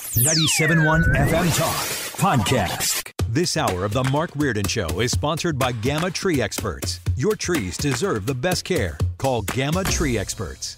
97.1 FM Talk Podcast. This hour of The Mark Reardon Show is sponsored by Gamma Tree Experts. Your trees deserve the best care. Call Gamma Tree Experts.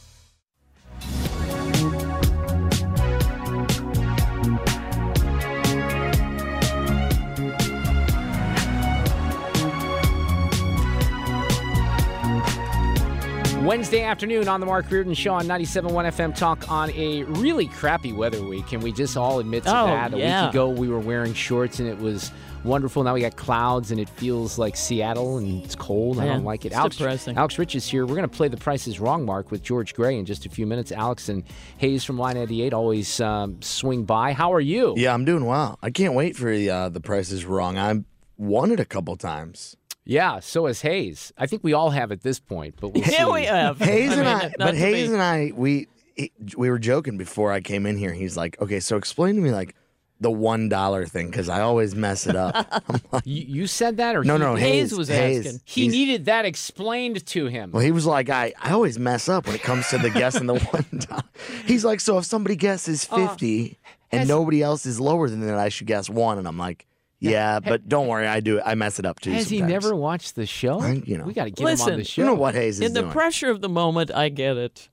Wednesday afternoon on the Mark Reardon Show on 97.1 FM Talk on a really crappy weather week. Can we just all admit to Oh, that? A yeah. week ago, we were wearing shorts and it was wonderful. Now we got clouds and it feels like Seattle and it's cold. I don't like it. it's Alex, depressing. Alex Rich is here. We're going to play The Price is Wrong, Mark, with George Gray in just a few minutes. Alex and Hayes from Y98 always um, swing by. How are you? Yeah, I'm doing well. I can't wait for uh, the Price is Wrong. I've won it a couple times. Yeah, so is Hayes. I think we all have at this point, but we'll see. Yeah, we have. Hayes I and mean, I, not but Hayes be- and I, we he, we were joking before I came in here. He's like, "Okay, so explain to me like the one dollar thing because I always mess it up." I'm like, You, you said that, or no, he, no, Hayes Hayes was Hayes. asking. he He's- needed that explained to him. Well, he was like, I, I always mess up when it comes to the guessing the one dollar. He's like, so if somebody guesses fifty and Uh, has- nobody else is lower than that, I should guess one. And I'm like, yeah, but don't worry, I do it. I mess it up too. Has he never watched the show? I- you know. we got to get him on the show. You know what Hayes is In the doing. pressure of the moment, I get it.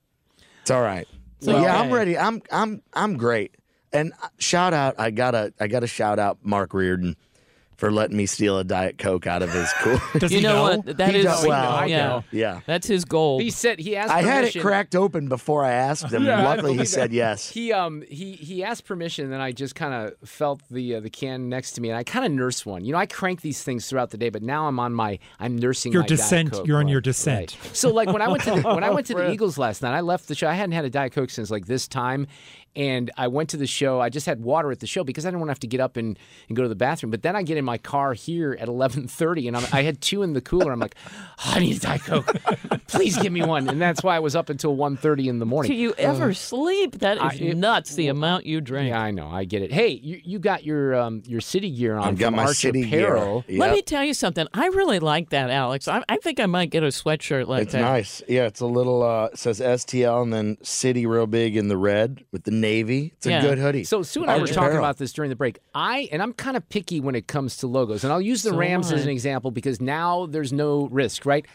It's all right. So Well, yeah, I'm ready. I'm I'm I'm great. And uh, shout out, I gotta I gotta shout out Mark Reardon for letting me steal a diet coke out of his cool. Does you he know, know? what? That He is does- well, I yeah. know. yeah, That's his goal. He said he asked. I had it cracked open before I asked him. Yeah, Luckily, he believe said yes. He um he he asked permission, and then I just kind of felt the uh, the can next to me, and I kind of nursed one. You know, I crank these things throughout the day, but now I'm on my I'm nursing Your my Diet descent. Coke. You're on Right, your descent. right. So like when I went to the, when I went to the Eagles last night, I left the show. I hadn't had a Diet Coke since like this time. And I went to the show. I just had water at the show because I didn't want to have to get up and, and go to the bathroom. But then I get in my car here at 11:30, and I'm, I had two in the cooler. I'm like, "Oh, I need a Diet Coke. Please give me one. And that's why I was up until 1:30 in the morning. Do you ever sleep? That is I- it- nuts. The amount you drink. Yeah, I know. I get it. Hey, you, you got your um, your city gear on I've got from my Arch city Apparel. gear. Let me tell you something. I really like that, Alex. I, I think I might get a sweatshirt like It's that. It's nice. Yeah, it's a little. uh It says STL and then city real big in the red with the navy. It's a good hoodie. So Sue and I were talking Apparel. about this during the break. I and I'm kind of picky when it comes to logos, and I'll use the So Rams as an example because now there's no risk, right?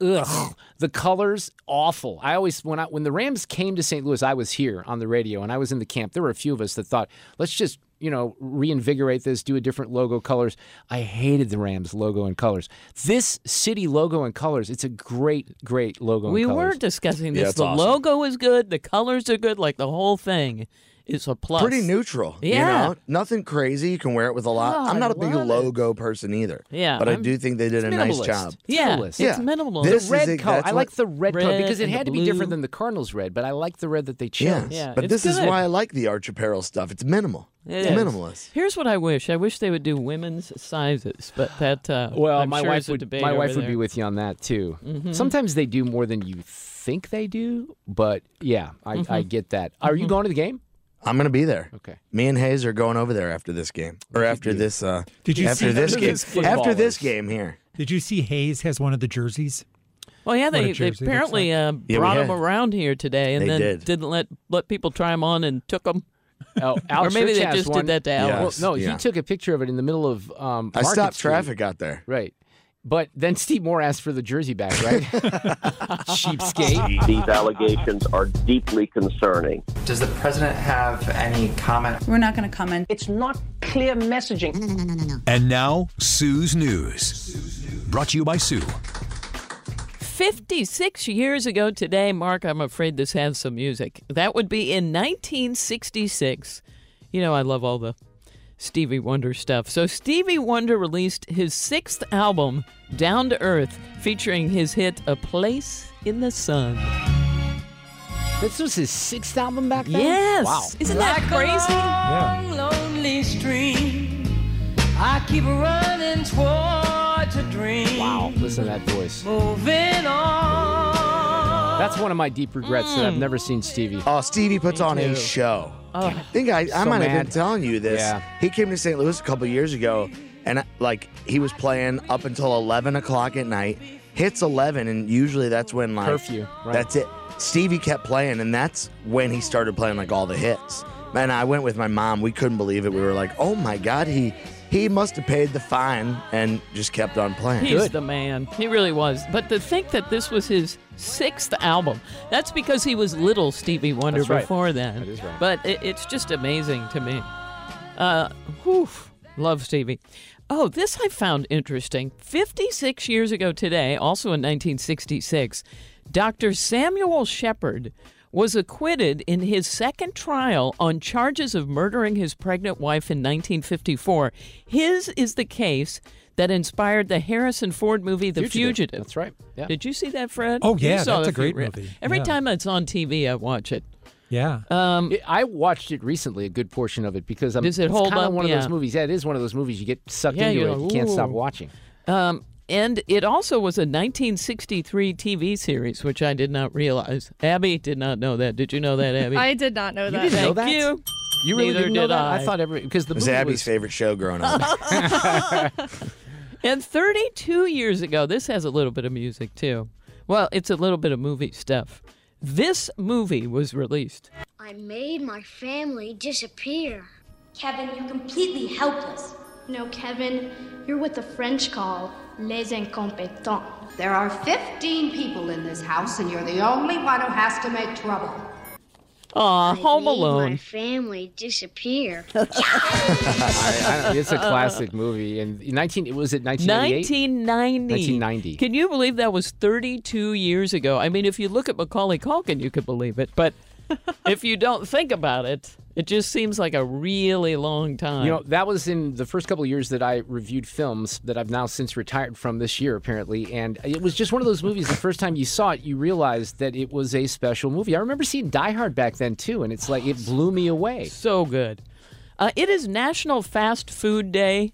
Ugh, the colors awful. I always when I when the Rams came to St. Louis, I was here on the radio and I was in the camp. There were a few of us that thought, let's just you know reinvigorate this, do a different logo colors. I hated the Rams logo and colors. This city logo and colors, it's a great, great logo. We and were colors. discussing this. it's the awesome. logo is good. The colors are good. Like the whole thing is a plus. pretty neutral. Yeah. You know? Nothing crazy. You can wear it with a lot. Oh, I'm not I a big love it. logo person either. Yeah, But i I'm- do think they did a nice job. Yeah, Minimalist. it's Yeah. minimal. This the red is- color. I like the red, color because it had to be different than the Cardinals red, but I like the red that they chose. Yes. Yeah, but it's this is why I like the Arch Apparel stuff. It's minimal. It it's minimalist. Here's what I wish. I wish they would do women's sizes, but that uh, Well, I'm my sure wife would my wife would there. Mm-hmm. be with you on that too. Sometimes they do more than you think they do, but yeah, I, Mm-hmm. I get that. Are you going to the game? I'm going to be there. Okay. Me and Hayes are going over there after this game, or after this. Uh, Did you after see this game? After this game here. Did you see Hayes has one of the jerseys? Well, yeah, they, they jersey looks apparently uh, Yeah, brought them around here today, and They then did. didn't let let people try them on and took them. Oh, Or maybe Rich they just one. did that to Yeah. Alex. Well, no, Yeah. he took a picture of it in the middle of um, I Market stopped Street. traffic out there. Right. But then Steve Moore asked for the jersey back, right? Cheapskate. These allegations are deeply concerning. Does the president have any comment? We're not going to comment. It's not clear messaging. No, no, no, no, no. And now, Sue's News. Brought to you by Sue. 56 years ago today, Mark, I'm afraid this has some music. That would be in 1966. You know, I love all the Stevie Wonder stuff. So, Stevie Wonder released his sixth album, Down to Earth, featuring his hit A Place in the Sun. This was his sixth album back then? Yes. Wow. Isn't that crazy? Yeah. lonely stream. I keep running towards a dream. Wow. Listen to that voice. Moving on. That's one of my deep regrets that I've mm. never seen Stevie. Oh, Stevie puts on a show. Oh. I think I, I So might have mad. been telling you this. Yeah. He came to St. Louis a couple years ago, and like he was playing up until eleven o'clock at night. Hits eleven, and usually that's when like Curfew, right. That's it. Stevie kept playing, and that's when he started playing like all the hits. And I went with my mom. We couldn't believe it. We were like, "Oh my god, he he must have paid the fine and just kept on playing." He's the man. He really was. But to think that this was his sixth album, that's because he was little Stevie Wonder That's right. before then. That is right. But it, it's just amazing to me. Uh, whew, love Stevie. Oh, this I found interesting. 56 years ago today, also in 1966, Dr. Samuel Sheppard was acquitted in his second trial on charges of murdering his pregnant wife in 1954. His is the case that inspired the Harrison Ford movie The Fugitive. That's right. Yeah. Did you see that, Fred? Oh, You yeah, saw that's a great Fugitive. movie. Every Yeah. time it's on TV, I watch it. Yeah. Um, It- I watched it recently, a good portion of it, because I'm, Does it it's hold kinda up? one of those movies. Yeah, it is one of those movies you get sucked Yeah, into you're it. You can't stop watching. Um, and it also was a 1963 TV series, which I did not realize. Abby did not know that. Did you know that, Abby? I did not know that. You didn't know Thank that? you. You really Neither didn't know did that? I. thought every because the It was movie Abby's was favorite show growing up. And 32 years ago, this has a little bit of music too. Well, it's a little bit of movie stuff. This movie was released. I made my family disappear. Kevin, you're completely helpless. No, Kevin, you're what the French call les incompetents. There are 15 people in this house, and you're the only one who has to make trouble. Aw, I Home made Alone. my family disappear. I, I it's a classic movie. And 19 was it 1998? 1990. 1990. Can you believe that was 32 years ago? I mean, if you look at Macaulay Culkin, you could believe it. But if you don't think about it, it just seems like a really long time. You know, that was in the first couple of years that I reviewed films that I've now since retired from this year, apparently. And it was just one of those movies, the first time you saw it, you realized that it was a special movie. I remember seeing Die Hard back then, too, and it's like, it blew me away. so good. Uh, it is National Fast Food Day.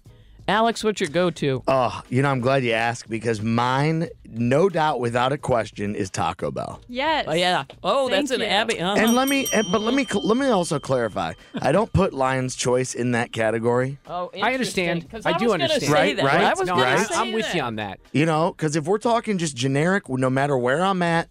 Alex, what's your go-to? Oh, you know, I'm glad you asked because mine, no doubt, without a question, is Taco Bell. Yes. Oh yeah. Oh, Thank that's an you. Abby. Uh-huh. And let me, and, but let me, let me also clarify. I don't put Lion's Choice in that category. oh, I understand. interesting, 'cause I do was gonna understand. say Right, that. right, I was no, gonna I, say I'm with that. you on that. You know, because if we're talking just generic, no matter where I'm at,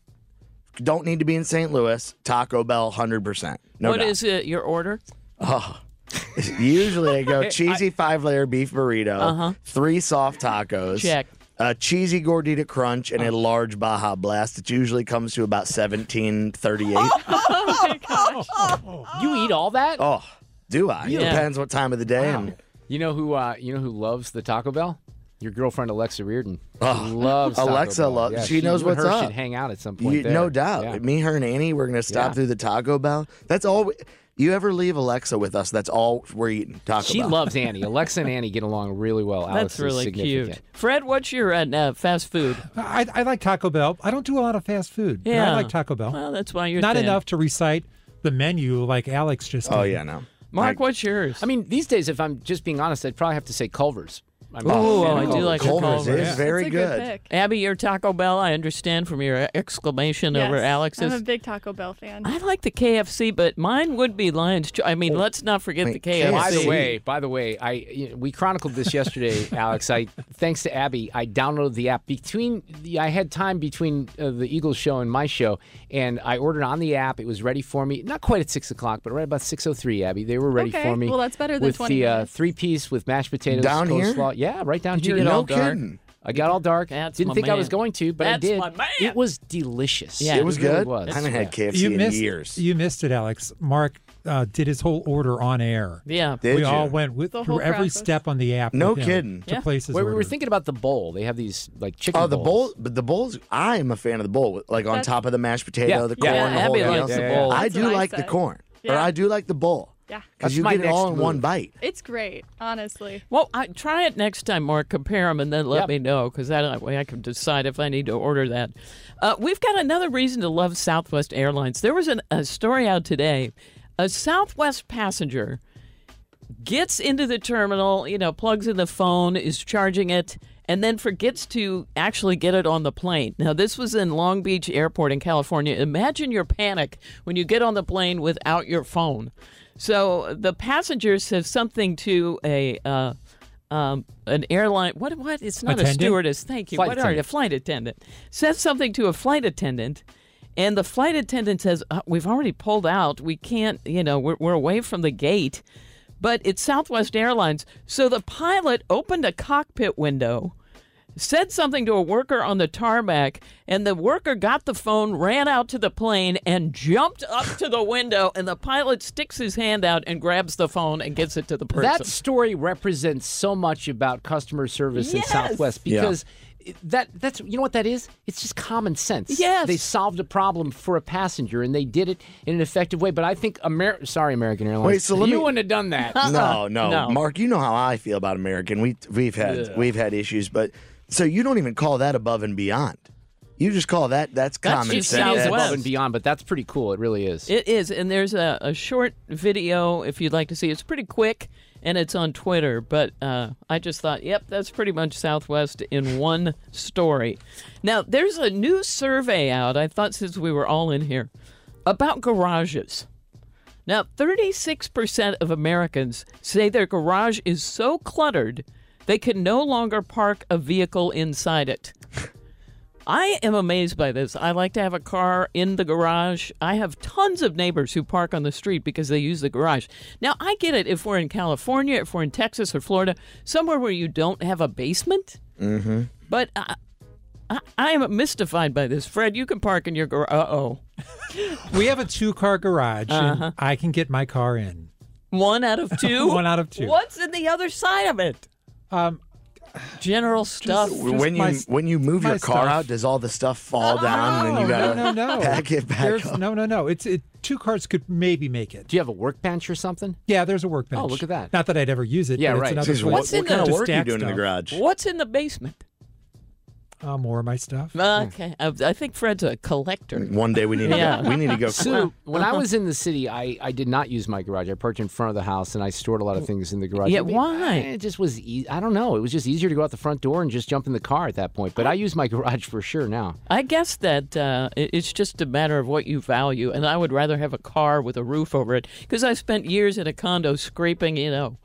don't need to be in St. Louis. Taco Bell, hundred percent. No What doubt. is it? Your order? Oh. Usually I go cheesy five layer beef burrito, Uh-huh. three soft tacos, Check. a cheesy gordita crunch, and a large Baja Blast. It usually comes to about seventeen thirty eight. Oh, You eat all that? oh, do I? Yeah. Depends what time of the day. And You know who? Uh, you know who loves the Taco Bell? Your girlfriend Alexa Reardon. Oh, She loves Taco Alexa Bell. lo- Yeah, she knows you and what's her up. Should hang out at some point. you, there. no doubt, Yeah. me, her, and Annie, we're gonna stop Yeah. through the Taco Bell. That's all. We, you ever leave Alexa with us? That's all we're eating. Taco She Bell. loves Annie. Alexa and Annie get along really well. That's is really cute. Fred, what's your uh, uh, fast food? I, I like Taco Bell. I don't do a lot of fast food. Yeah. I like Taco Bell. Well, that's why you're Not thin. enough to recite the menu like Alex just Oh yeah, no. Mark, what's yours? I mean, these days, if I'm just being honest, I'd probably have to say Culver's. I'm a Oh, fan I do like your Culver's Culver's. is very That's a good. good pick. Abby, your Taco Bell. I understand from your exclamation over Yes. Alex's. I'm a big Taco Bell fan. I like the KFC, but mine would be Lion's. Cho- I mean, let's not forget Wait, the KFC. By the way, by the way, I you know, we chronicled this yesterday, Alex. I thanks to Abby, I downloaded the app between. The, I had time between uh, the Eagles show and my show, and I ordered on the app. It was ready for me. Not quite at six o'clock, but right about six o three. Abby, they were ready Okay, for me. well, that's better than with 20 the uh, three piece with mashed potatoes, Down here? Coleslaw. Yeah, right down Did you here. get no all dark? kidding. I got all dark. That's Didn't my think I was going to, but I did. my man. It was delicious. Yeah. It was really good. was. I haven't had KFC You in missed years. you missed it, Alex. Mark uh, did his whole order on air. Yeah. Did we you? all went with The through whole every process. step on the app. No kidding. To Yeah. place his Wait, we were thinking about the bowl. They have these like chicken Oh, the bowl, but the bowls. I am a fan of the bowl, like on That's- top of the mashed potato, Yeah, the corn, Yeah, the whole Abby deal. Yeah, yeah. I do like the corn, or I do like the bowl. Yeah. because you my get it all in next one bite. It's great, honestly. Well, I, try it next time, Mark. Compare them and then let Yep. me know because that way I can decide if I need to order that. Uh, we've got another reason to love Southwest Airlines. There was an, a story out today. A Southwest passenger gets into the terminal, you know, plugs in the phone, is charging it, and then forgets to actually get it on the plane. Now, this was in Long Beach Airport in California. Imagine your panic when you get on the plane without your phone. So the passenger says something to a uh, um, an airline. What? What? It's not a stewardess. Thank you. Flight what are you? A flight attendant says something to a flight attendant. And the flight attendant says, uh, "We've already pulled out. We can't. You know, we're, we're away from the gate." But it's Southwest Airlines, so the pilot opened a cockpit window, said something to a worker on the tarmac, and the worker got the phone, ran out to the plane, and jumped up to the window. And the pilot sticks his hand out and grabs the phone and gets it to the person. That story represents so much about customer service in Southwest because it- that that's you know what that is? It's just common sense. Yes. They solved a problem for a passenger and they did it in an effective way. But I think Amer- sorry, American Airlines. Wait, so let you me- wouldn't have done that. No, no, No. Mark. You know how I feel about American. We we've had we've had issues, but so you don't even call that above and beyond. You just call that that's That's common just It sense. is Southwest. above and beyond, but that's pretty cool. It really is. It is, and there's a, a short video if you'd like to see. It's pretty quick, and it's on Twitter. But uh, I just thought, yep, that's pretty much Southwest in one story. Now, there's a new survey out. I thought since we were all in here about garages. Now, 36% of Americans say their garage is so cluttered they can no longer park a vehicle inside it. I am amazed by this. I like to have a car in the garage. I have tons of neighbors who park on the street because they use the garage. Now, I get it if we're in California, if we're in Texas or Florida, somewhere where you don't have a basement. Mm-hmm. But I, I, I am mystified by this. Fred, you can park in your garage. Uh oh. We have a two car garage, Uh-huh. and I can get my car in. One out of two? One out of two. What's in the other side of it? Um, General stuff. when you my- when you move your car stuff. out, does all the stuff fall down and then you no, gotta no, no. pack it back There's, up? no, no, no. It's it, two cars could maybe make it. Do you have a workbench or something? Yeah, there's a workbench. Oh, look at that. Not that I'd ever use it. Yeah, but it's right. another Jeez, place what, What's in what kind of work are you stack doing in the garage? What's in the basement? Uh, more of my stuff. Okay. I, I think Fred's a collector. One day we need to Yeah. go, we need to go. So when I was in the city, I, I did not use my garage. I parked in front of the house and I stored a lot of things in the garage. Yeah, I mean, why? It just was. E- I don't know. It was just easier to go out the front door and just jump in the car at that point. But I use my garage for sure now. I guess that uh, it- it's just a matter of what you value, and I would rather have a car with a roof over it because I spent years in a condo scraping, you know,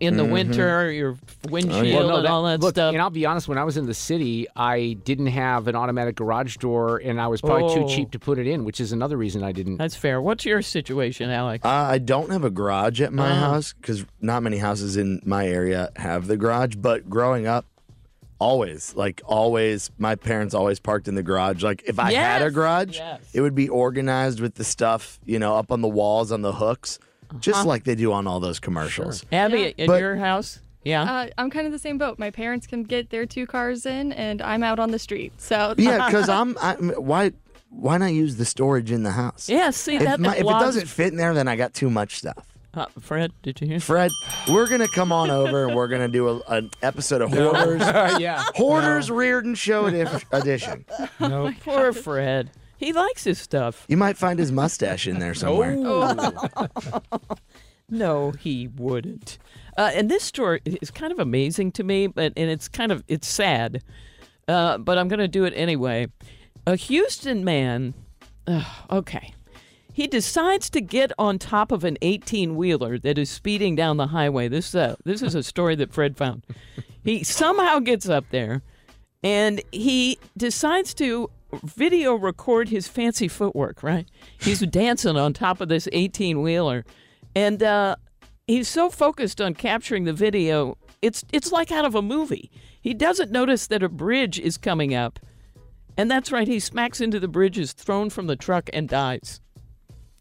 in the winter your windshield Well, no, and that- all that look, stuff. And I'll be honest, when I was in the city, I didn't have an automatic garage door, and I was probably too Oh. cheap to put it in, which is another reason I didn't. That's fair. What's your situation, Alex? Uh, I don't have a garage at my Uh-huh. house because not many houses in my area have the garage. But growing up, always, like always, my parents always parked in the garage. Like if I had a garage, yes. it would be organized with the stuff, you know, up on the walls on the hooks, just Uh-huh. like they do on all those commercials. Abby, in But- your house? Yeah. Uh, I'm kind of the same boat. My parents can get their two cars in, and I'm out on the street. So Yeah, because I'm. I, why? Why not use the storage in the house? yeah, see, If, that my- if it doesn't fit in there, then I got too much stuff. Uh, Fred, did you hear? Fred, we're gonna come on over and we're gonna do a, an episode of Hoarders. yeah. Hoarders Reardon Show edi- edition. No. Poor Fred. He likes his stuff. You might find his mustache in there somewhere. No, he wouldn't. Uh, and this story is kind of amazing to me, but and it's kind of it's sad. Uh, but I'm going to do it anyway. A Houston man. ugh, okay. He decides to get on top of an 18 wheeler that is speeding down the highway. This uh, this is a story that Fred found. He somehow gets up there, and he decides to video record his fancy footwork. Right, he's dancing on top of this 18 wheeler, and uh, he's so focused on capturing the video. It's it's like out of a movie. He doesn't notice that a bridge is coming up. And that's right, he smacks into the bridge, is thrown from the truck, and dies.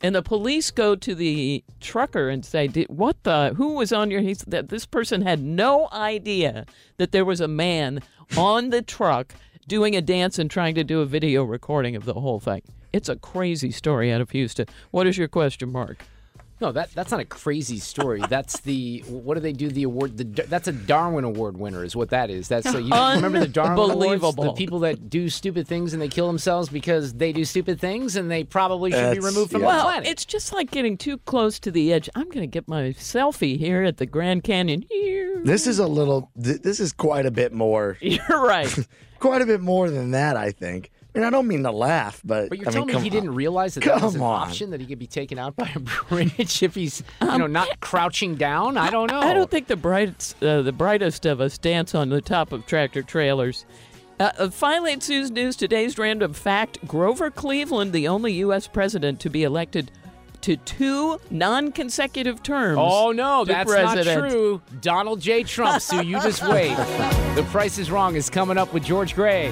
And the police go to the trucker and say, "What the? Who was on your?" He's that this person had no idea that there was a man on the truck doing a dance and trying to do a video recording of the whole thing. It's a crazy story out of Houston. What is your question, Mark? No, that that's not a crazy story. That's the what do they do? The award. The that's a Darwin Award winner is what that is. That's so you remember the Darwin Awards? The people that do stupid things and they kill themselves because they do stupid things and they probably should That's- be removed from yeah. the Well, it's just like getting too close to the edge. I'm going to get my selfie here at the Grand Canyon. Here. This is a little. th- This is quite a bit more. You're right. quite a bit more than that, I think. I I don't mean to laugh, but But you're I mean, telling me he on. didn't realize that that was an on. option that he could be taken out by a bridge if he's you know not crouching down. I don't know. I don't think the brightest, uh, the brightest of us dance on the top of tractor trailers. Uh, uh, finally, at Sue's News, today's random fact Grover Cleveland, the only U.S. president to be elected to two non consecutive terms. Oh no, that's president. not true. Donald J. Trump, Sue, you just wait. the Price is Wrong is coming up with George Gray.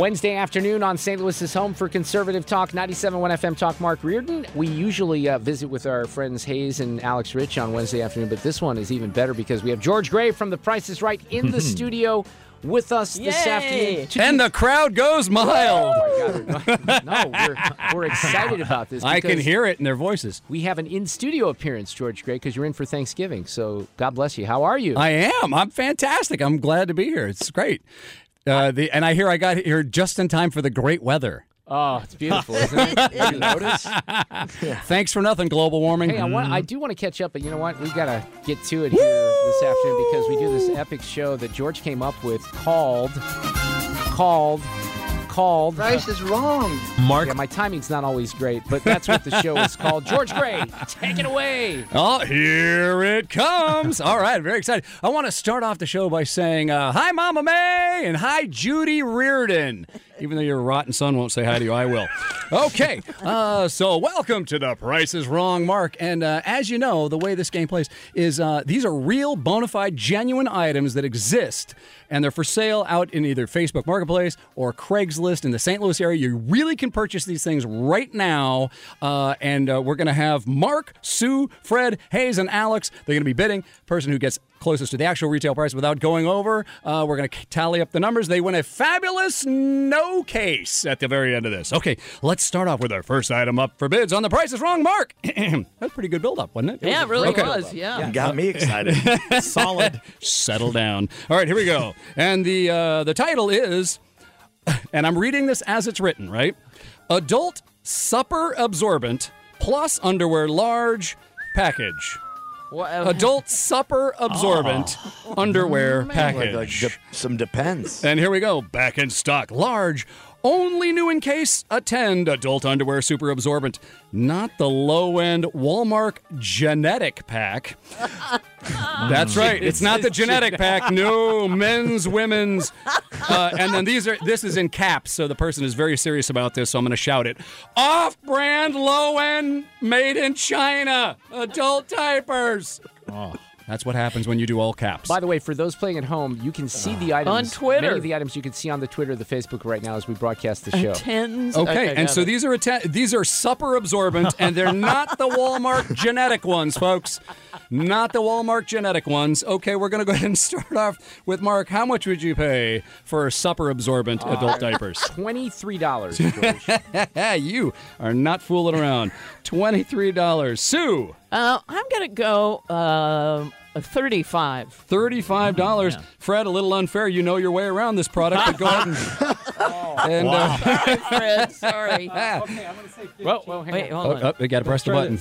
Wednesday afternoon on St. Louis's home for Conservative Talk, 97.1 FM Talk. Mark Reardon. We usually uh, visit with our friends Hayes and Alex Rich on Wednesday afternoon, but this one is even better because we have George Gray from The Price is Right in the studio with us this afternoon. to And the crowd goes mild. Oh my God. No, we're, we're excited about this. I can hear it in their voices. We have an in studio appearance, George Gray, because you're in for Thanksgiving. So God bless you. How are you? I am. I'm fantastic. I'm glad to be here. It's great. Uh, the, and I hear I got here just in time for the great weather. Oh, it's beautiful, isn't it? Did you notice? Thanks for nothing, global warming. Hey, I, want, I do want to catch up, but you know what? We got to get to it here this afternoon because we do this epic show that George came up with called, called, called. Price is wrong. Mark. Yeah, my timing's not always great, but that's what the show is called. George Gray, take it away. Oh, here it comes. All right, very excited. I want to start off the show by saying, uh, Hi, Mama May, and hi, Judy Reardon. Even though your rotten son won't say hi to you, I will. Okay, uh, so welcome to The Price is Wrong, Mark. And uh, as you know, the way this game plays is uh, these are real, bona fide, genuine items that exist, and they're for sale out in either Facebook Marketplace or Craigslist in the St. Louis area. You really can purchase these things right now, uh, and uh, we're going to have Mark, Sue, Fred, Hayes, and Alex. They're going to be bidding. Person who gets closest to the actual retail price without going over. Uh, we're going to tally up the numbers. They win a fabulous no case at the very end of this. Okay, let's start off with our first item up for bids on the Price is Wrong, Mark. That's pretty good build up, wasn't it? Yeah, it really Okay. was. Yeah. Got me excited. Solid. Settle down. All right, here we go. And the uh, the title is, and I'm reading this as it's written, right? Adult supper absorbent plus underwear large package. Adult supper absorbent oh. underwear package. Like, like de- some depends. And here we go. Back in stock. Large. Only new in case. Attend adult underwear super absorbent. Not the low end Walmart genetic pack. That's right. It's not the genetic pack. No, men's, women's. Uh, and then these are this is in caps, so the person is very serious about this, so I'm going to shout it. Off brand, low end, made in China. Adult diapers. That's what happens when you do all caps. By the way, for those playing at home, you can see the uh, items On Twitter. Many of the items you can see on the Twitter, the Facebook right now as we broadcast the show. Tens. Okay, and so it. these are atta- these are supper absorbent, and they're not the Walmart genetic ones, folks. Not the Walmart genetic ones. Okay, we're gonna go ahead and start off with Mark. How much would you pay for supper absorbent uh, adult diapers? Twenty-three dollars. You are not fooling around. Twenty three dollars. Sue. Uh, I'm gonna go um, a 35. Thirty-five dollars. Fred, a little unfair. You know your way around this product, but go ahead and. and uh, Sorry, Fred. Sorry. well, well, hang Wait, on. hold on. oh, oh, we got to press the button.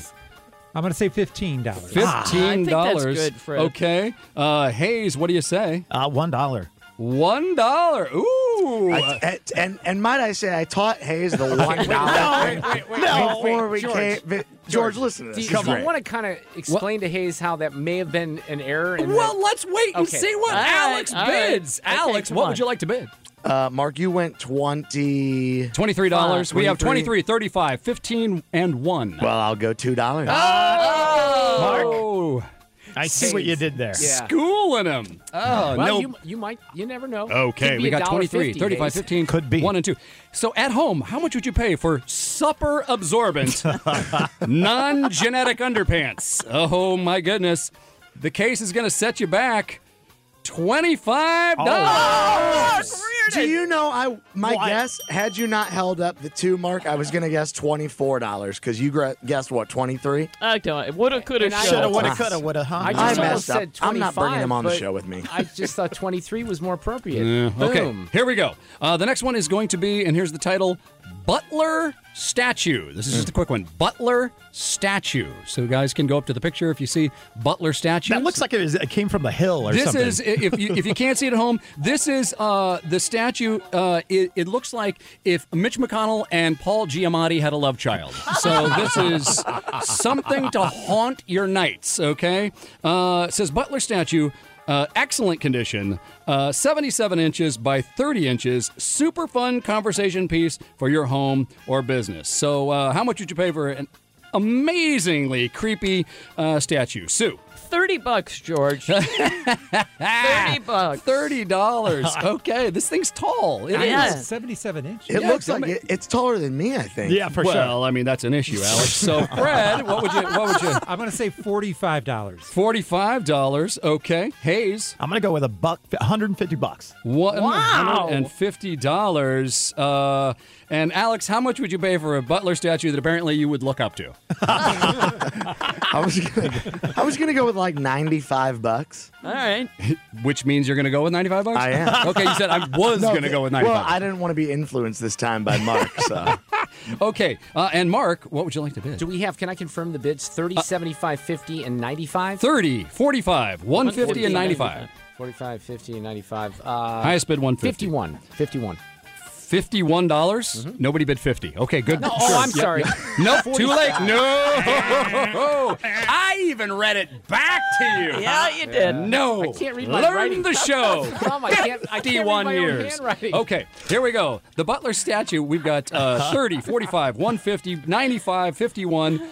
I'm going to say fifteen dollars. Fifteen I think dollars. that's good, Fred. Okay. Uh, Hayes, what do you say? Uh, one dollar. One dollar. Ooh. I- and, and and might I say, I taught Hayes the one dollar thing No, before wait, we George. came. vi- George, listen to Do this. you, Come do you on. want to kind of explain to Hayes how that may have been an error? And well, that- let's wait and Okay. see what All right, Alex all right. bids. Okay, Alex, come what on. would you like to bid? Uh, Mark, you went twenty. Twenty-three dollars. We have 23. 23, 35, 15, and one. Well, I'll go two dollars. Oh, I see what you did there. Yeah. schooling him. Oh, well, no. you, you might. You never know. Okay, we got dollar 23, 50, 35, Hayes. 15, Could be. 1 and 2. So at home, how much would you pay for supper absorbent non genetic underpants? Oh, my goodness. The case is going to set you back $25. Do you know? I my Well, I- guess had you not held up the two mark, I was gonna guess twenty four dollars because you gra- guessed what twenty three. I don't. Woulda, coulda, I- shoulda. Shoulda, woulda, coulda, woulda, huh? I just I almost messed up. said I'm not bringing him on the show with me. I just thought 23 was more appropriate. Yeah, okay, here we go. Uh, the next one is going to be, and here's the title Butler Statue. This is just a quick one. Butler Statue. So, guys can go up to the picture if you see Butler Statue. That looks like it, is, it came from the hill or this something. This is if you if you can't see it at home. This is uh, the statue. Uh, it, it looks like if Mitch McConnell and Paul Giamatti had a love child. So this is something to haunt your nights. Okay, uh, it says Butler statue. Uh, excellent condition, uh, 77 inches by 30 inches. Super fun conversation piece for your home or business. So, uh, how much would you pay for an amazingly creepy uh, statue? Sue. 30 bucks, George. 30 bucks. Thirty dollars. Okay, this thing's tall. It is. Yes. Seventy-seven inches. It Yeah, looks like it, it's taller than me. I think. yeah, for well, sure. I mean that's an issue, Alex. So, Fred, what would you? What would you? I'm going to say forty-five dollars. Forty-five dollars. Okay, Hayes. I'm gonna go with a buck, 150 bucks. One hundred and fifty dollars. Uh, and Alex, how much would you pay for a Butler statue that apparently you would look up to? I was gonna, I was gonna go with like ninety five bucks. All right. Which means you're going to go with ninety-five bucks. I am. Okay, you said I was No, going to go with ninety-five. Well, I didn't want to be influenced this time by Mark. So okay, uh, and Mark, what would you like to bid? Do we have, can I confirm the bids? 30, 75, 50, and 95? 30, 45, 150, and 95. 45, 50, and 95. Uh, Highest bid 150. 51. 51. Fifty-one dollars. Nobody bid fifty. Okay, good. No, oh, I'm Yep, sorry. yep. Nope, too late. No, I even read it back to you. Yeah, you did. No, I can't read my Learn writing. the show. That's the problem. I can't- I can't read 51 my own years. handwriting. Okay, here we go. The Butler statue. We've got uh, 30, 45, 150, 95, 51.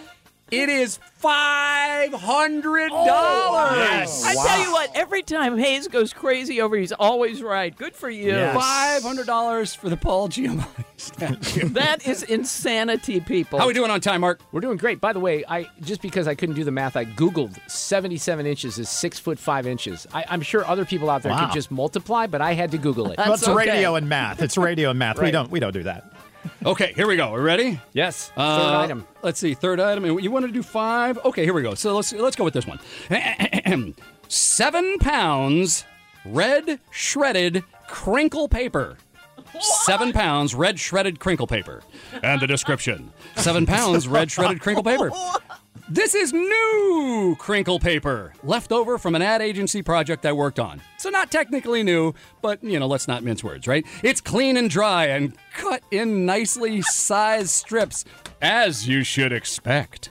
It is five hundred dollars. Oh, I tell you what, every time Hayes goes crazy over, he's always right. Good for you. Five hundred dollars for the Paul Giamatti statue. That is insanity, people. How are we doing on time, Mark? We're doing great. By the way, I just because I couldn't do the math, I Googled 77 inches is six foot five inches. I, I'm sure other people out there Wow. could just multiply, but I had to Google it. Well, it's okay. radio and math. It's radio and math. We don't we don't do that. Okay, here we go. Are We ready? yes. Uh, Third item. Let's see. Third item. You want to do five? Okay, here we go. So let's let's go with this one. Seven pounds red shredded crinkle paper. Seven pounds red shredded crinkle paper. And the description: Seven pounds red shredded crinkle paper. This is new crinkle paper, left over from an ad agency project I worked on. So, not technically new, but, you know, let's not mince words, right? It's clean and dry and cut in nicely sized strips, as you should expect.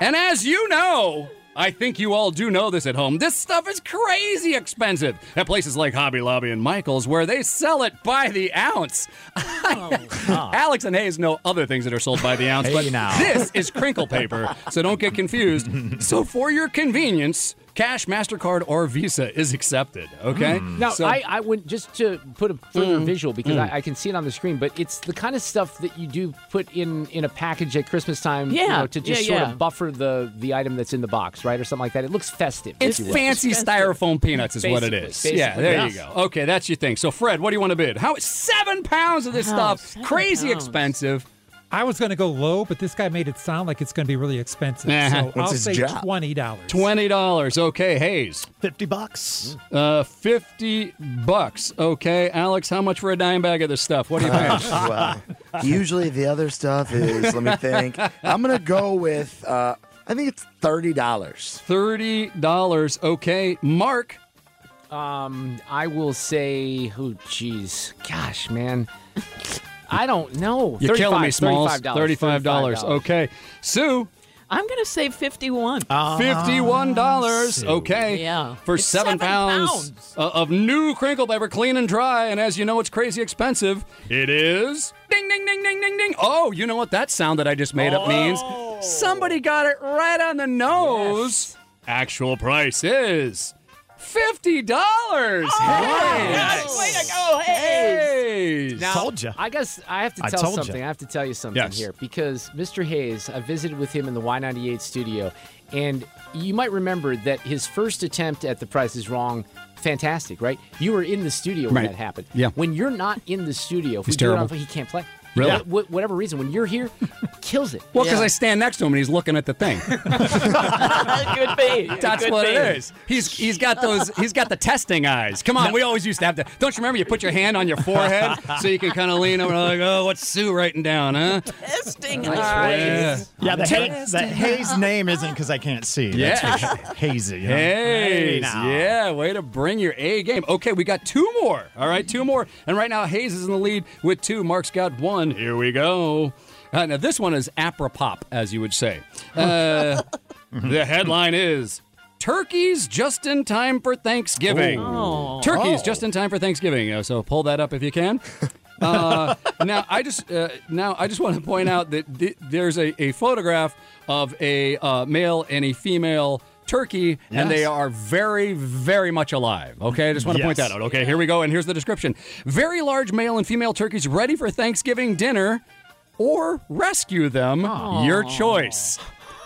And as you know, I think you all do know this at home. This stuff is crazy expensive at places like Hobby Lobby and Michaels, where they sell it by the ounce. Oh, Alex and Hayes know other things that are sold by the ounce, Hey, but now. this is crinkle paper, so don't get confused. so, for your convenience, cash, MasterCard, or Visa is accepted, okay? Now, So- I, I would just to put a further Mm, visual because mm. I, I can see it on the screen, but it's the kind of stuff that you do put in in a package at Christmas time, you Yeah, know, to just yeah, sort yeah. of buffer the the item that's in the box, right, or something like that. It looks festive. It's if you will. fancy styrofoam peanuts, is what it is. Basically. Yeah, there yes. you go. Okay, that's your thing. So, Fred, what do you want to bid? How seven pounds of this Oh, stuff? Crazy pounds. expensive. I was going to go low, but this guy made it sound like it's going to be really expensive. Uh-huh. So What's I'll his say job? twenty dollars. Twenty dollars. Okay, Hayes. Fifty bucks. Uh, fifty bucks. Okay, Alex. How much for a dime bag of this stuff? What do you think? well, usually the other stuff is. Let me think. I'm gonna go with. Uh, I think it's thirty dollars. Thirty dollars. Okay, Mark. Um, I will say, oh, jeez, gosh, man, I don't know. You're killing me, 35 Smalls. $35. Thirty-five dollars. Okay, Sue. I'm going to say 51. Fifty-one dollars. Okay. Yeah. For seven, seven pounds, pounds. uh, of new crinkle paper, clean and dry. And as you know, it's crazy expensive. It is. Ding, ding, ding, ding, ding, ding. Oh, you know what that sound that I just made up means? Somebody got it right on the nose. Actual price is. Fifty dollars. Oh, yes. Way to go, Hayes. Now, Told ya. I guess I have to I tell told ya. something. I have to tell you something Yes. here because Mr. Hayes, I visited with him in the Y98 studio, and you might remember that his first attempt at The Price is Wrong, fantastic, right? You were in the studio when Right. that happened. Yeah. When you're not in the studio, if He's we do it on- terrible. he can't play. Really? Yeah. Wh- whatever reason, when you're here, kills it. Well, because Yeah. I stand next to him and he's looking at the thing. Could be. That's Could what be. it is. He's he's got those he's got the testing eyes. Come on, we always used to have to. Don't you remember? You put your hand on your forehead so you can kind of lean over and like, oh, what's Sue writing down, huh? Testing Yeah. eyes. Yeah, the, Hay, the Hayes name isn't because I can't see. That's Yeah. for hazy. You know? Hayes, now. yeah, way to bring your A game. Okay, we got two more. All right, two more. And right now, Hayes is in the lead with two. Mark's got one. Here we go. Uh, now, this one is apropos, as you would say. Uh, the headline is Turkeys just in time for Thanksgiving. Oh. Turkeys Oh. just in time for Thanksgiving. Uh, so pull that up if you can. Uh, now I just uh, now I just want to point out that th- there's a, a photograph of a uh, male and a female turkey, and they are very very much alive. Okay, I just want to point that out. Okay, here we go, and here's the description: very large male and female turkeys ready for Thanksgiving dinner, or rescue them. Your choice.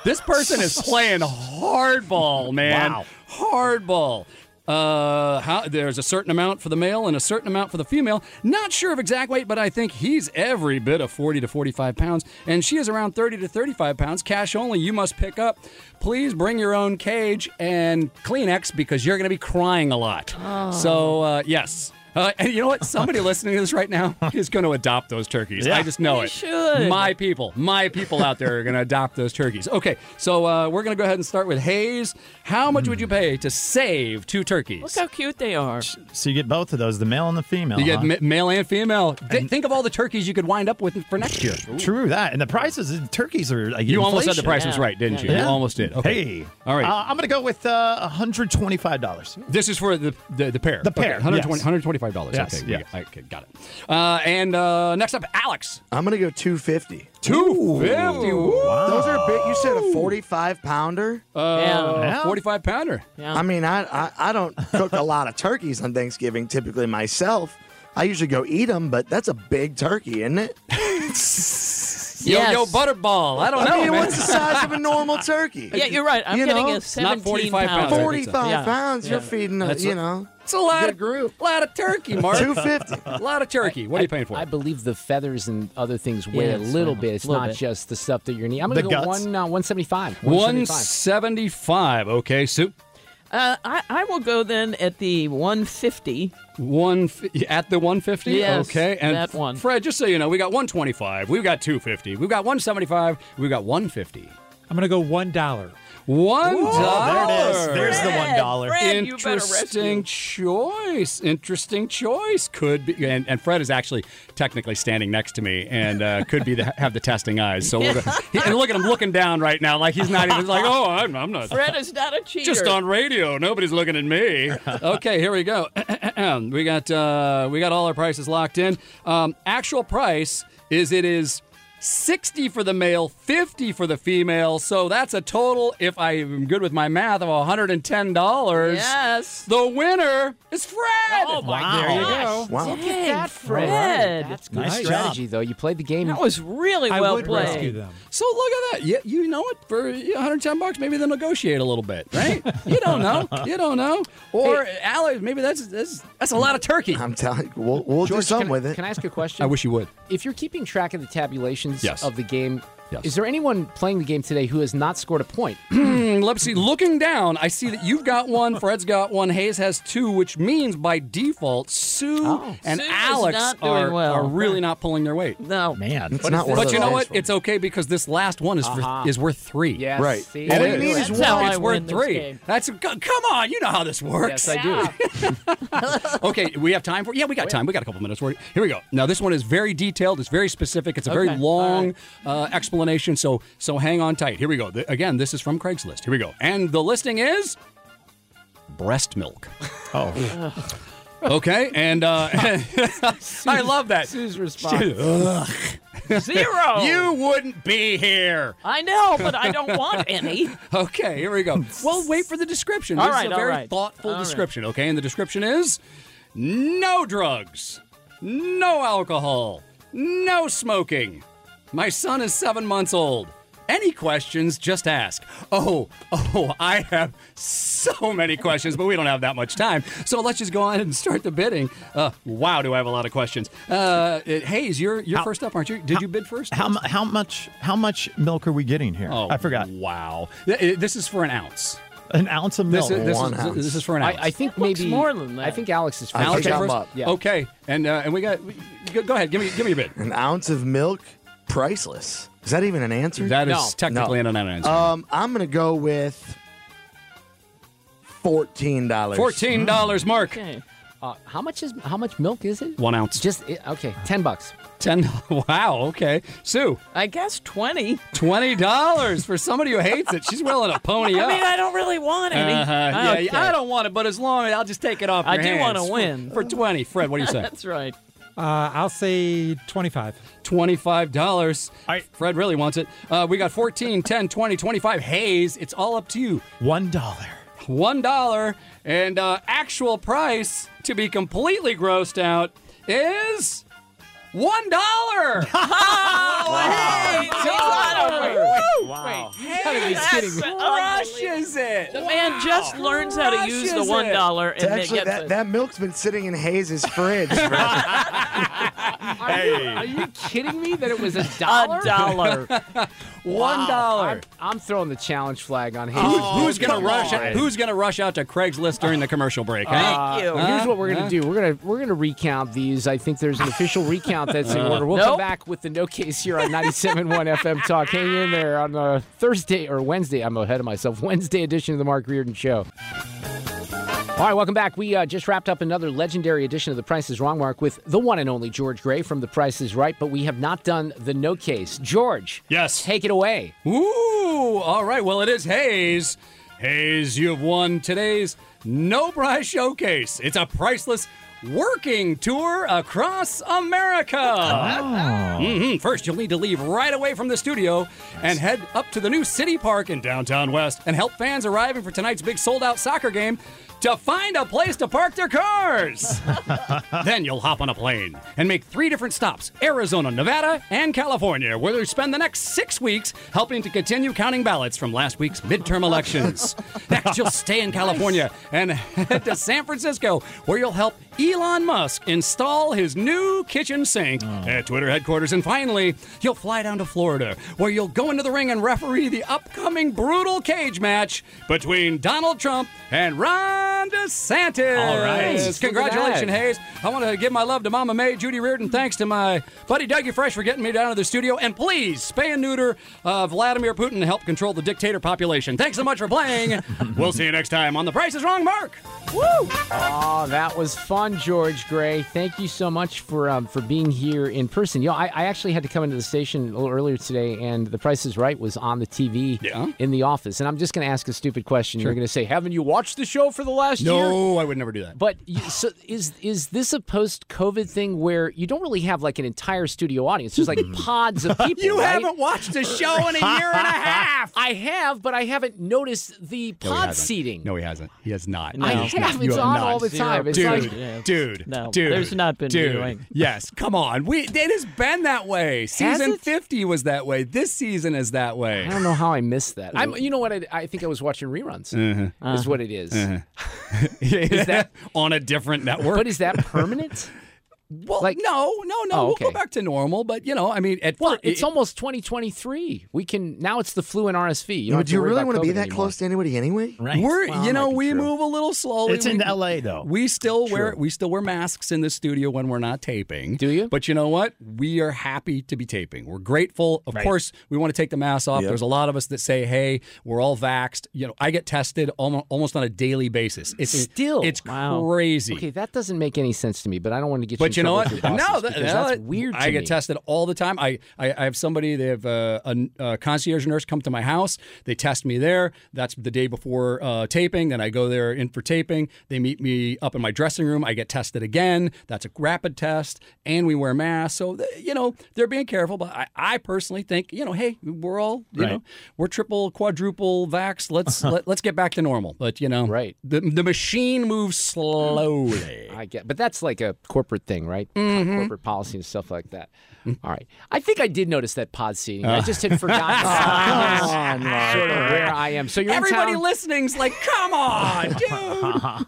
This person is playing hardball, man. Wow. Hardball. Uh, how, there's a certain amount for the male and a certain amount for the female. Not sure of exact weight, but I think he's every bit of 40 to 45 pounds, and she is around 30 to 35 pounds. Cash only. You must pick up. Please bring your own cage and Kleenex because you're going to be crying a lot. So uh, yes. Uh, and you know what? Somebody listening to this right now is going to adopt those turkeys. I just know They it. should. My people, my people out there are going to adopt those turkeys. Okay, so uh, we're going to go ahead and start with Hayes. How much would you pay to save two turkeys? Look how cute they are. So you get both of those, the male and the female. You get huh? ma- male and female. Th- think of all the turkeys you could wind up with for next year. True that, and the prices in turkeys are like You almost said the inflation. price was right, didn't you? Yeah. You almost did. Okay. Hey, All right. Uh, I'm gonna go with uh, 125 dollars. This is for the the, the pair. The pair, Okay, 120, yes. $125. Yes, okay, we yes. got- okay, got it. Uh, and uh, next up, Alex. I'm gonna go two fifty. 250 Woo. Those are big. You said a 45 pounder. Uh, Yeah. 45 pounder. Yeah. I mean, I, I I don't cook a lot of turkeys on Thanksgiving typically myself. I usually go eat them, but that's a big turkey, isn't it? Yo, Yes. yo, butterball. I don't I know, mean, man. what's the size of a normal turkey? yeah, you're right. I'm You getting know, a 17 Not 45 pounds. pounds. I think so. 45 Yeah. pounds. You're Yeah. feeding, a, you know, It's a lot good of group. A lot of turkey, Mark. 250. a lot of turkey. What are you paying for? I believe the feathers and other things weigh a Yes, little bit. It's little not bit. just the stuff that you're needing. I'm going to The go guts? one uh, 175. 175. Okay, Sue. Uh, I, I will go then at the 150. One fi- at the 150. Yes, okay, and that one. Fred, just so you know, we got 125, we've got 250, we've got 175, we've got 150. I'm going to go one dollar. One Whoa, there it is. There's the one dollar. Fred, you better Interesting choice. Interesting choice. Could be, and, and Fred is actually technically standing next to me, and uh, could be the, have the testing eyes. So we're gonna, he, and look at him looking down right now, like he's not even like, oh, I'm, I'm not. Fred is not a cheater. Just on radio. Nobody's looking at me. Okay, here we go. we got uh, we got all our prices locked in. Um, actual price is it is 60 for the male, 50 for the female. So that's a total, if I'm good with my math, of $110. Yes. The winner is Fred. Oh, my Wow. There you go. Wow. Look at that, Fred. Fred. That's good Nice strategy, though. You played the game. That was really I well would played. rescue them. So look at that. You, you know what? For 110 bucks, maybe they'll negotiate a little bit, right? you don't know. You don't know. Or Alex, maybe that's, that's that's a lot of turkey. I'm telling you, we'll, we'll do George, something can, with it. Can I ask a question? I wish you would. If you're keeping track of the Yes. of the game, Yes. is there anyone playing the game today who has not scored a point? Hmm, let's see. Looking down, I see that you've got one, Fred's got one, Hayes has two, which means by default, Sue Oh. and Sue Alex are, well. are really not pulling their weight. No. Man. It's not worth But you know what? It's okay because this last one is Uh-huh. is worth three. Yes. Right. See, All It you is. need is That's how one. I It's win worth this three. game. That's c- come on. You know how this works. Yes, I do. okay, we have time for yeah, we got time. We got a couple minutes for it. Here we go. Now this one is very detailed. It's very specific. It's a very Okay. long uh, explanation. So so hang on tight. Here we go. Th- again, this is from Craigslist. Here we go. And the listing is breast milk. Oh. Okay, and uh, I love that. Sue's response. Ugh. Zero. You wouldn't be here. I know, but I don't want any. Okay, here we go. Well, wait for the description. All this right, is a all very right. thoughtful All right. description, okay? And the description is no drugs, no alcohol, no smoking. My son is seven months old. Any questions, just ask. Oh, oh, I have so many questions, but we don't have that much time. So let's just go on and start the bidding. Uh, wow, do I have a lot of questions. Uh, uh, Hayes, you're, you're How- first up, aren't you? Did you bid first? How, how much how much milk are we getting here? Oh, I forgot. Wow. This is for an ounce. An ounce of This milk. is, this, One is, ounce. this is for an I, ounce. I think maybe more than that. I think Alex is first. Alex think I'm first? up. Yeah. Okay, and uh, and we got go, go ahead. Give me give me a bid. An ounce of milk, priceless. Is that even an answer? That is No. technically No. an answer. Um, I'm gonna go with fourteen dollars. Fourteen dollars, Mark. Okay. Uh, how much is how much milk is it? One ounce. Just it- okay, ten bucks. Ten. Wow. Okay, Sue. I guess 20. Twenty dollars for somebody who hates it. She's willing to pony I up. mean, I don't really want any. Uh-huh. Yeah, Okay. I don't want it, but as long as I'll just take it off. I your do hands wanna for- win. for twenty. Fred, what do you say? That's right. Uh, I'll say 25. Twenty-five dollars. right. Fred really wants it. Uh, we got 14, 10, 20, 25. Hayes, it's all up to you. One dollar. one dollar and uh, actual price to be completely grossed out is one dollar. Wow. Crushes it. The man just learns how to use the one it. dollar It's and actually gets that, it. that milk's been sitting in Hayes' fridge. for- Are, you, are you kidding me that it was a dollar? A dollar. One dollar. I'm, I'm throwing the challenge flag on him. Who's, who's gonna rush? on. Who's gonna rush out to Craigslist during the commercial break? huh? Thank you. Uh, Here's what we're gonna do. We're gonna we're gonna recount these. I think there's an official recount that's in order. We'll Nope. come back with the no case here on 97.1 FM Talk. Hang in there on the Thursday or Wednesday. I'm ahead of myself. Wednesday edition of the Mark Reardon Show. All right, welcome back. We uh, just wrapped up another legendary edition of The Price is Wrong, Mark, with the one and only George Gray from The Price is Right, but we have not done the no case. George, Yes. take it away. Ooh, all right. Well, it is Hayes. Hayes, you have won today's No Prize Showcase. It's a priceless working tour across America. Mhm. First, you'll need to leave right away from the studio and head up to the new City Park in downtown West and help fans arriving for tonight's big sold out soccer game to find a place to park their cars. then you'll hop on a plane and make three different stops Arizona, Nevada, and California, where you'll spend the next six weeks helping to continue counting ballots from last week's midterm elections. Next, you'll stay in California and head to San Francisco, where you'll help Elon Musk install his new kitchen sink oh. at Twitter headquarters. And finally, you'll fly down to Florida, where you'll go into the ring and referee the upcoming brutal cage match between Donald Trump and Ron DeSantis. All right. Look Congratulations, that. Hayes. I want to give my love to Mama May, Judy Reardon. Thanks to my buddy Dougie Fresh for getting me down to the studio. And please spay and neuter uh, Vladimir Putin to help control the dictator population. Thanks so much for playing. we'll see you next time on The Price is Wrong, Mark. Woo! Oh, that was fun, George Gray. Thank you so much for um, for being here in person. You know, I, I actually had to come into the station a little earlier today, and The Price is Right was on the TV Yeah? in the office. And I'm just going to ask a stupid question. Sure. You're going to say, "Haven't you watched the show for the last year?" No, I would never do that. But you, so is is this a post COVID thing where you don't really have like an entire studio audience? There's like pods of people. You right? haven't watched a show in a year and a half. I have, but I haven't noticed the pod hasn't. seating. No, he hasn't. He has not. I have. not. It's have on not. all the time. It's dude, like- Yeah. dude, No, dude. there's not been dude. viewing. Yes, come on. We it has been that way. Season 50 was that way. This season is that way. I don't know how I missed that. I'm, you know what? I, I think I was watching reruns. Uh-huh. Is what it is. is that- on a different network? But is that permanent? well, like- no, no, no. Oh, We'll okay. go back to normal. But you know, I mean, at Well, fir- it's it- almost 2023. We can now. It's the flu and RSV. You don't But have do you really want to be that anymore. close to anybody anyway? Right. We're, Well, you know, we true. move a little slowly. It's in We- L.A. though. We still wear we still wear masks in the studio when we're not taping. Do you? But you know what? We are happy to be taping. We're grateful. Of Right. course, we want to take the masks off. Yep. There's a lot of us that say, "Hey, we're all vaxxed." You know, I get tested almost, almost on a daily basis. It's Still. it's Wow. crazy. Okay, that doesn't make any sense to me. But I don't want to get. But you, know what? with your bosses No, that, that's weird. To I get me. tested all the time. I, I, I have somebody. They have uh, a, a concierge nurse come to my house. They test me there. That's the day before uh, taping. Then I go there in for taping. They meet me up in my dressing room. I get tested again. That's a rapid test, and we wear masks. So you know they're being careful. But I, I personally think you know, hey, we're all you Right. know we're triple, quadruple vax. Let's let, let's get back to normal. But you know, Right. The the machine moves slowly. I get, but that's like a corporate thing, right? Mm-hmm. Corporate policy and stuff like that. All right, I think I did notice that pod seating. I just had forgotten sort of where I am. So you're Everybody in town listening's like, come on, dude.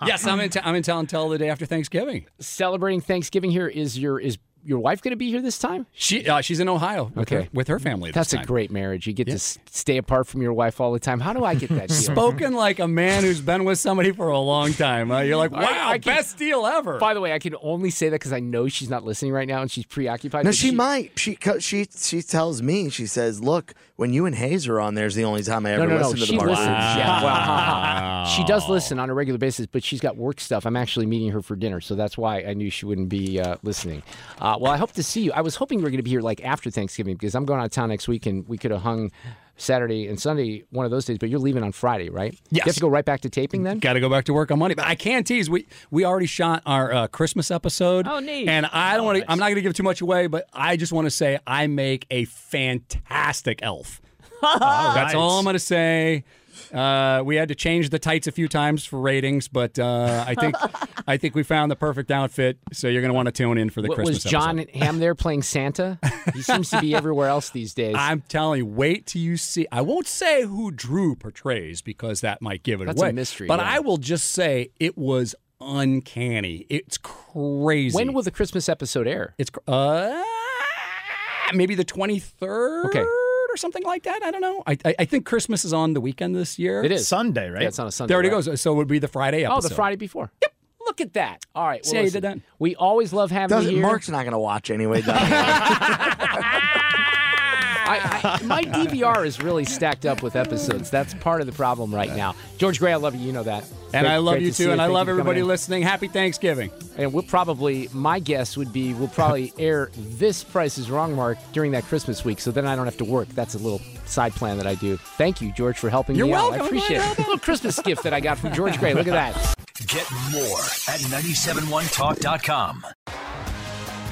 yes, I'm in. T- I'm in town until the day after Thanksgiving. celebrating Thanksgiving. Here is your is your wife going to be here this time? She uh, she's in Ohio with, Okay. her, with her family. That's this a great marriage. You get to s- stay apart from your wife all the time. How do I get that deal? Spoken like a man who's been with somebody for a long time. Uh, you're like, wow, I- I can- best deal ever. By the way, I can only say that because I know she's not listening right now and she's preoccupied. No, but she, might. She she she tells me. She says, "Look, when you and Hayes are on, there's the only time I ever No, no, no. listen to She the Mark listens. Maron Show." Yeah, well, ha, ha. she does listen on a regular basis, but she's got work stuff. I'm actually meeting her for dinner, so that's why I knew she wouldn't be uh, listening. Uh, well, I hope to see you. I was hoping we were going to be here like after Thanksgiving because I'm going out of town next week, and we could have hung Saturday and Sunday one of those days. But you're leaving on Friday, right? You Yes. have to go right back to taping then. Got to go back to work on Monday, but I can tease. We we already shot our uh, Christmas episode. Oh, neat. And I don't want to. I'm not going to give too much away, but I just want to say I make a fantastic elf. That's all I'm going to say. Uh, we had to change the tights a few times for ratings, but uh, I think I think we found the perfect outfit. So you're going to want to tune in for the Wa- Christmas. was Jon episode. Hamm there playing Santa? He seems to be everywhere else these days. I'm telling you, wait till you see. I won't say who Drew portrays because that might give it That's a away. mystery, But yeah. I will just say it was uncanny. It's crazy. when will the Christmas episode air? It's uh maybe the 23rd Okay. Or something like that. I don't know. I, I I think Christmas is on the weekend this year. It is Sunday, right? Yeah, it's on a Sunday. There it right? goes. So it would be the Friday episode. Oh, the Friday before. Yep. Look at that. All right. Well, See how listen. We always love having Doesn't, you here. Mark's not going to watch anyway. does he? I, I, my DVR is really stacked up with episodes. That's part of the problem right now. George Gray, I love you. You know that. And Great- I love you to see too, and I Thank love you for coming everybody listening. Happy Thanksgiving. And we'll probably, my guess would be, we'll probably air this Price is Wrong mark during that Christmas week, so then I don't have to work. That's a little side plan that I do. Thank you, George, for helping You're me welcome. out. I appreciate it. A little Christmas gift that I got from George Gray. Look at that. Get more at 971talk.com.